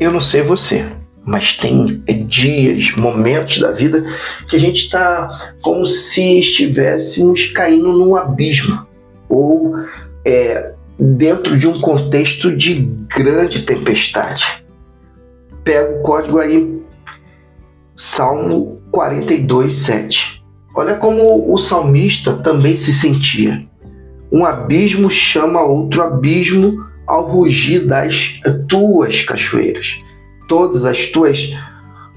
Eu não sei você, mas tem dias, momentos da vida que a gente está como se estivéssemos caindo num abismo ou é, dentro de um contexto de grande tempestade. Pega o código aí, Salmo 42, 7. Olha como o salmista também se sentia. Um abismo chama outro abismo ao rugir das tuas cachoeiras. Todas as tuas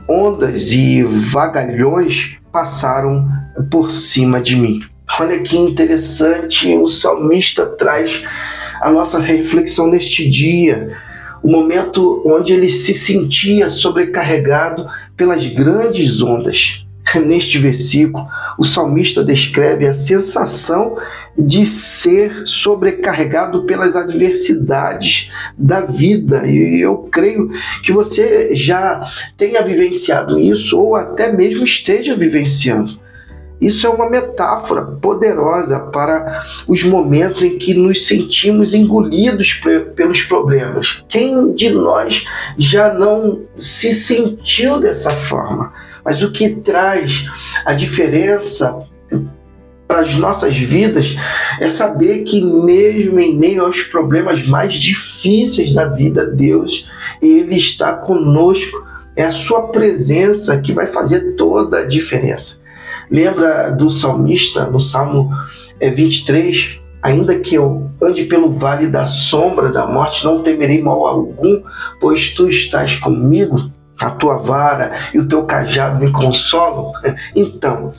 ondas e vagalhões passaram por cima de mim. Olha que interessante, o salmista traz a nossa reflexão neste dia, o momento onde ele se sentia sobrecarregado pelas grandes ondas. Neste versículo, o salmista descreve a sensação de ser sobrecarregado pelas adversidades da vida. E eu creio que você já tenha vivenciado isso ou até mesmo esteja vivenciando. Isso é uma metáfora poderosa para os momentos em que nos sentimos engolidos pelos problemas. Quem de nós já não se sentiu dessa forma? Mas o que traz a diferença para as nossas vidas é saber que mesmo em meio aos problemas mais difíceis da vida, Deus, ele está conosco. É a sua presença que vai fazer toda a diferença. Lembra do salmista no Salmo 23, é, ainda que eu ande pelo vale da sombra da morte, não temerei mal algum, pois tu estás comigo a tua vara e o teu cajado me consolam. Então,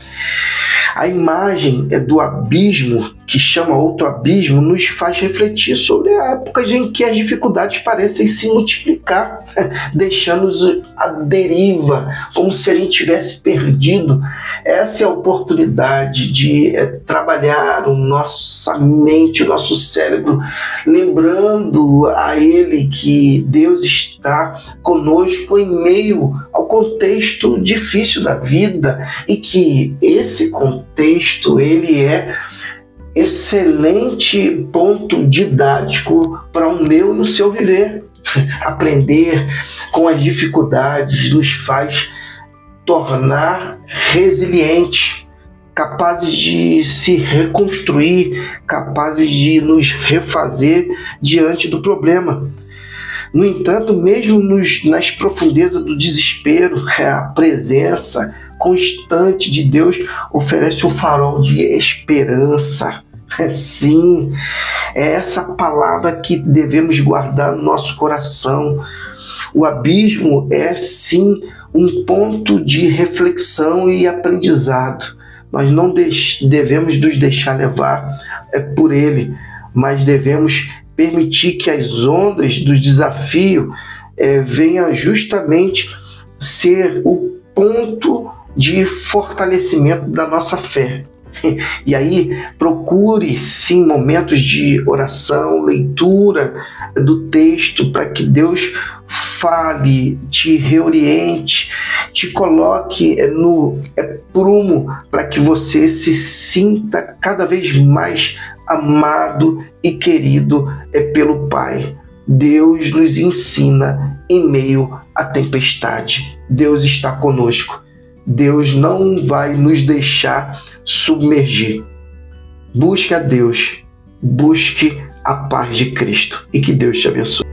a imagem é do abismo, que chama outro abismo, nos faz refletir sobre épocas em que as dificuldades parecem se multiplicar, deixando-nos à deriva, como se a gente tivesse perdido. Essa é a oportunidade de é, trabalhar o nossa mente, o nosso cérebro, lembrando a Ele que Deus está conosco em meio contexto difícil da vida e que esse contexto ele é excelente ponto didático para o meu e o seu viver. Aprender com as dificuldades nos faz tornar resiliente, capazes de se reconstruir, capazes de nos refazer diante do problema. No entanto, mesmo nos, nas profundezas do desespero, a presença constante de Deus oferece um farol de esperança. É, sim, é essa palavra que devemos guardar no nosso coração. O abismo é sim um ponto de reflexão e aprendizado. Nós não devemos nos deixar levar é, por ele, mas devemos permitir que as ondas do desafio é, venham justamente ser o ponto de fortalecimento da nossa fé. E aí, procure sim momentos de oração, leitura do texto, para que Deus fale, te reoriente, te coloque no é, prumo, para que você se sinta cada vez mais amado e querido é pelo Pai. Deus nos ensina em meio à tempestade. Deus está conosco. Deus não vai nos deixar submergir. Busque a Deus, busque a paz de Cristo e que Deus te abençoe.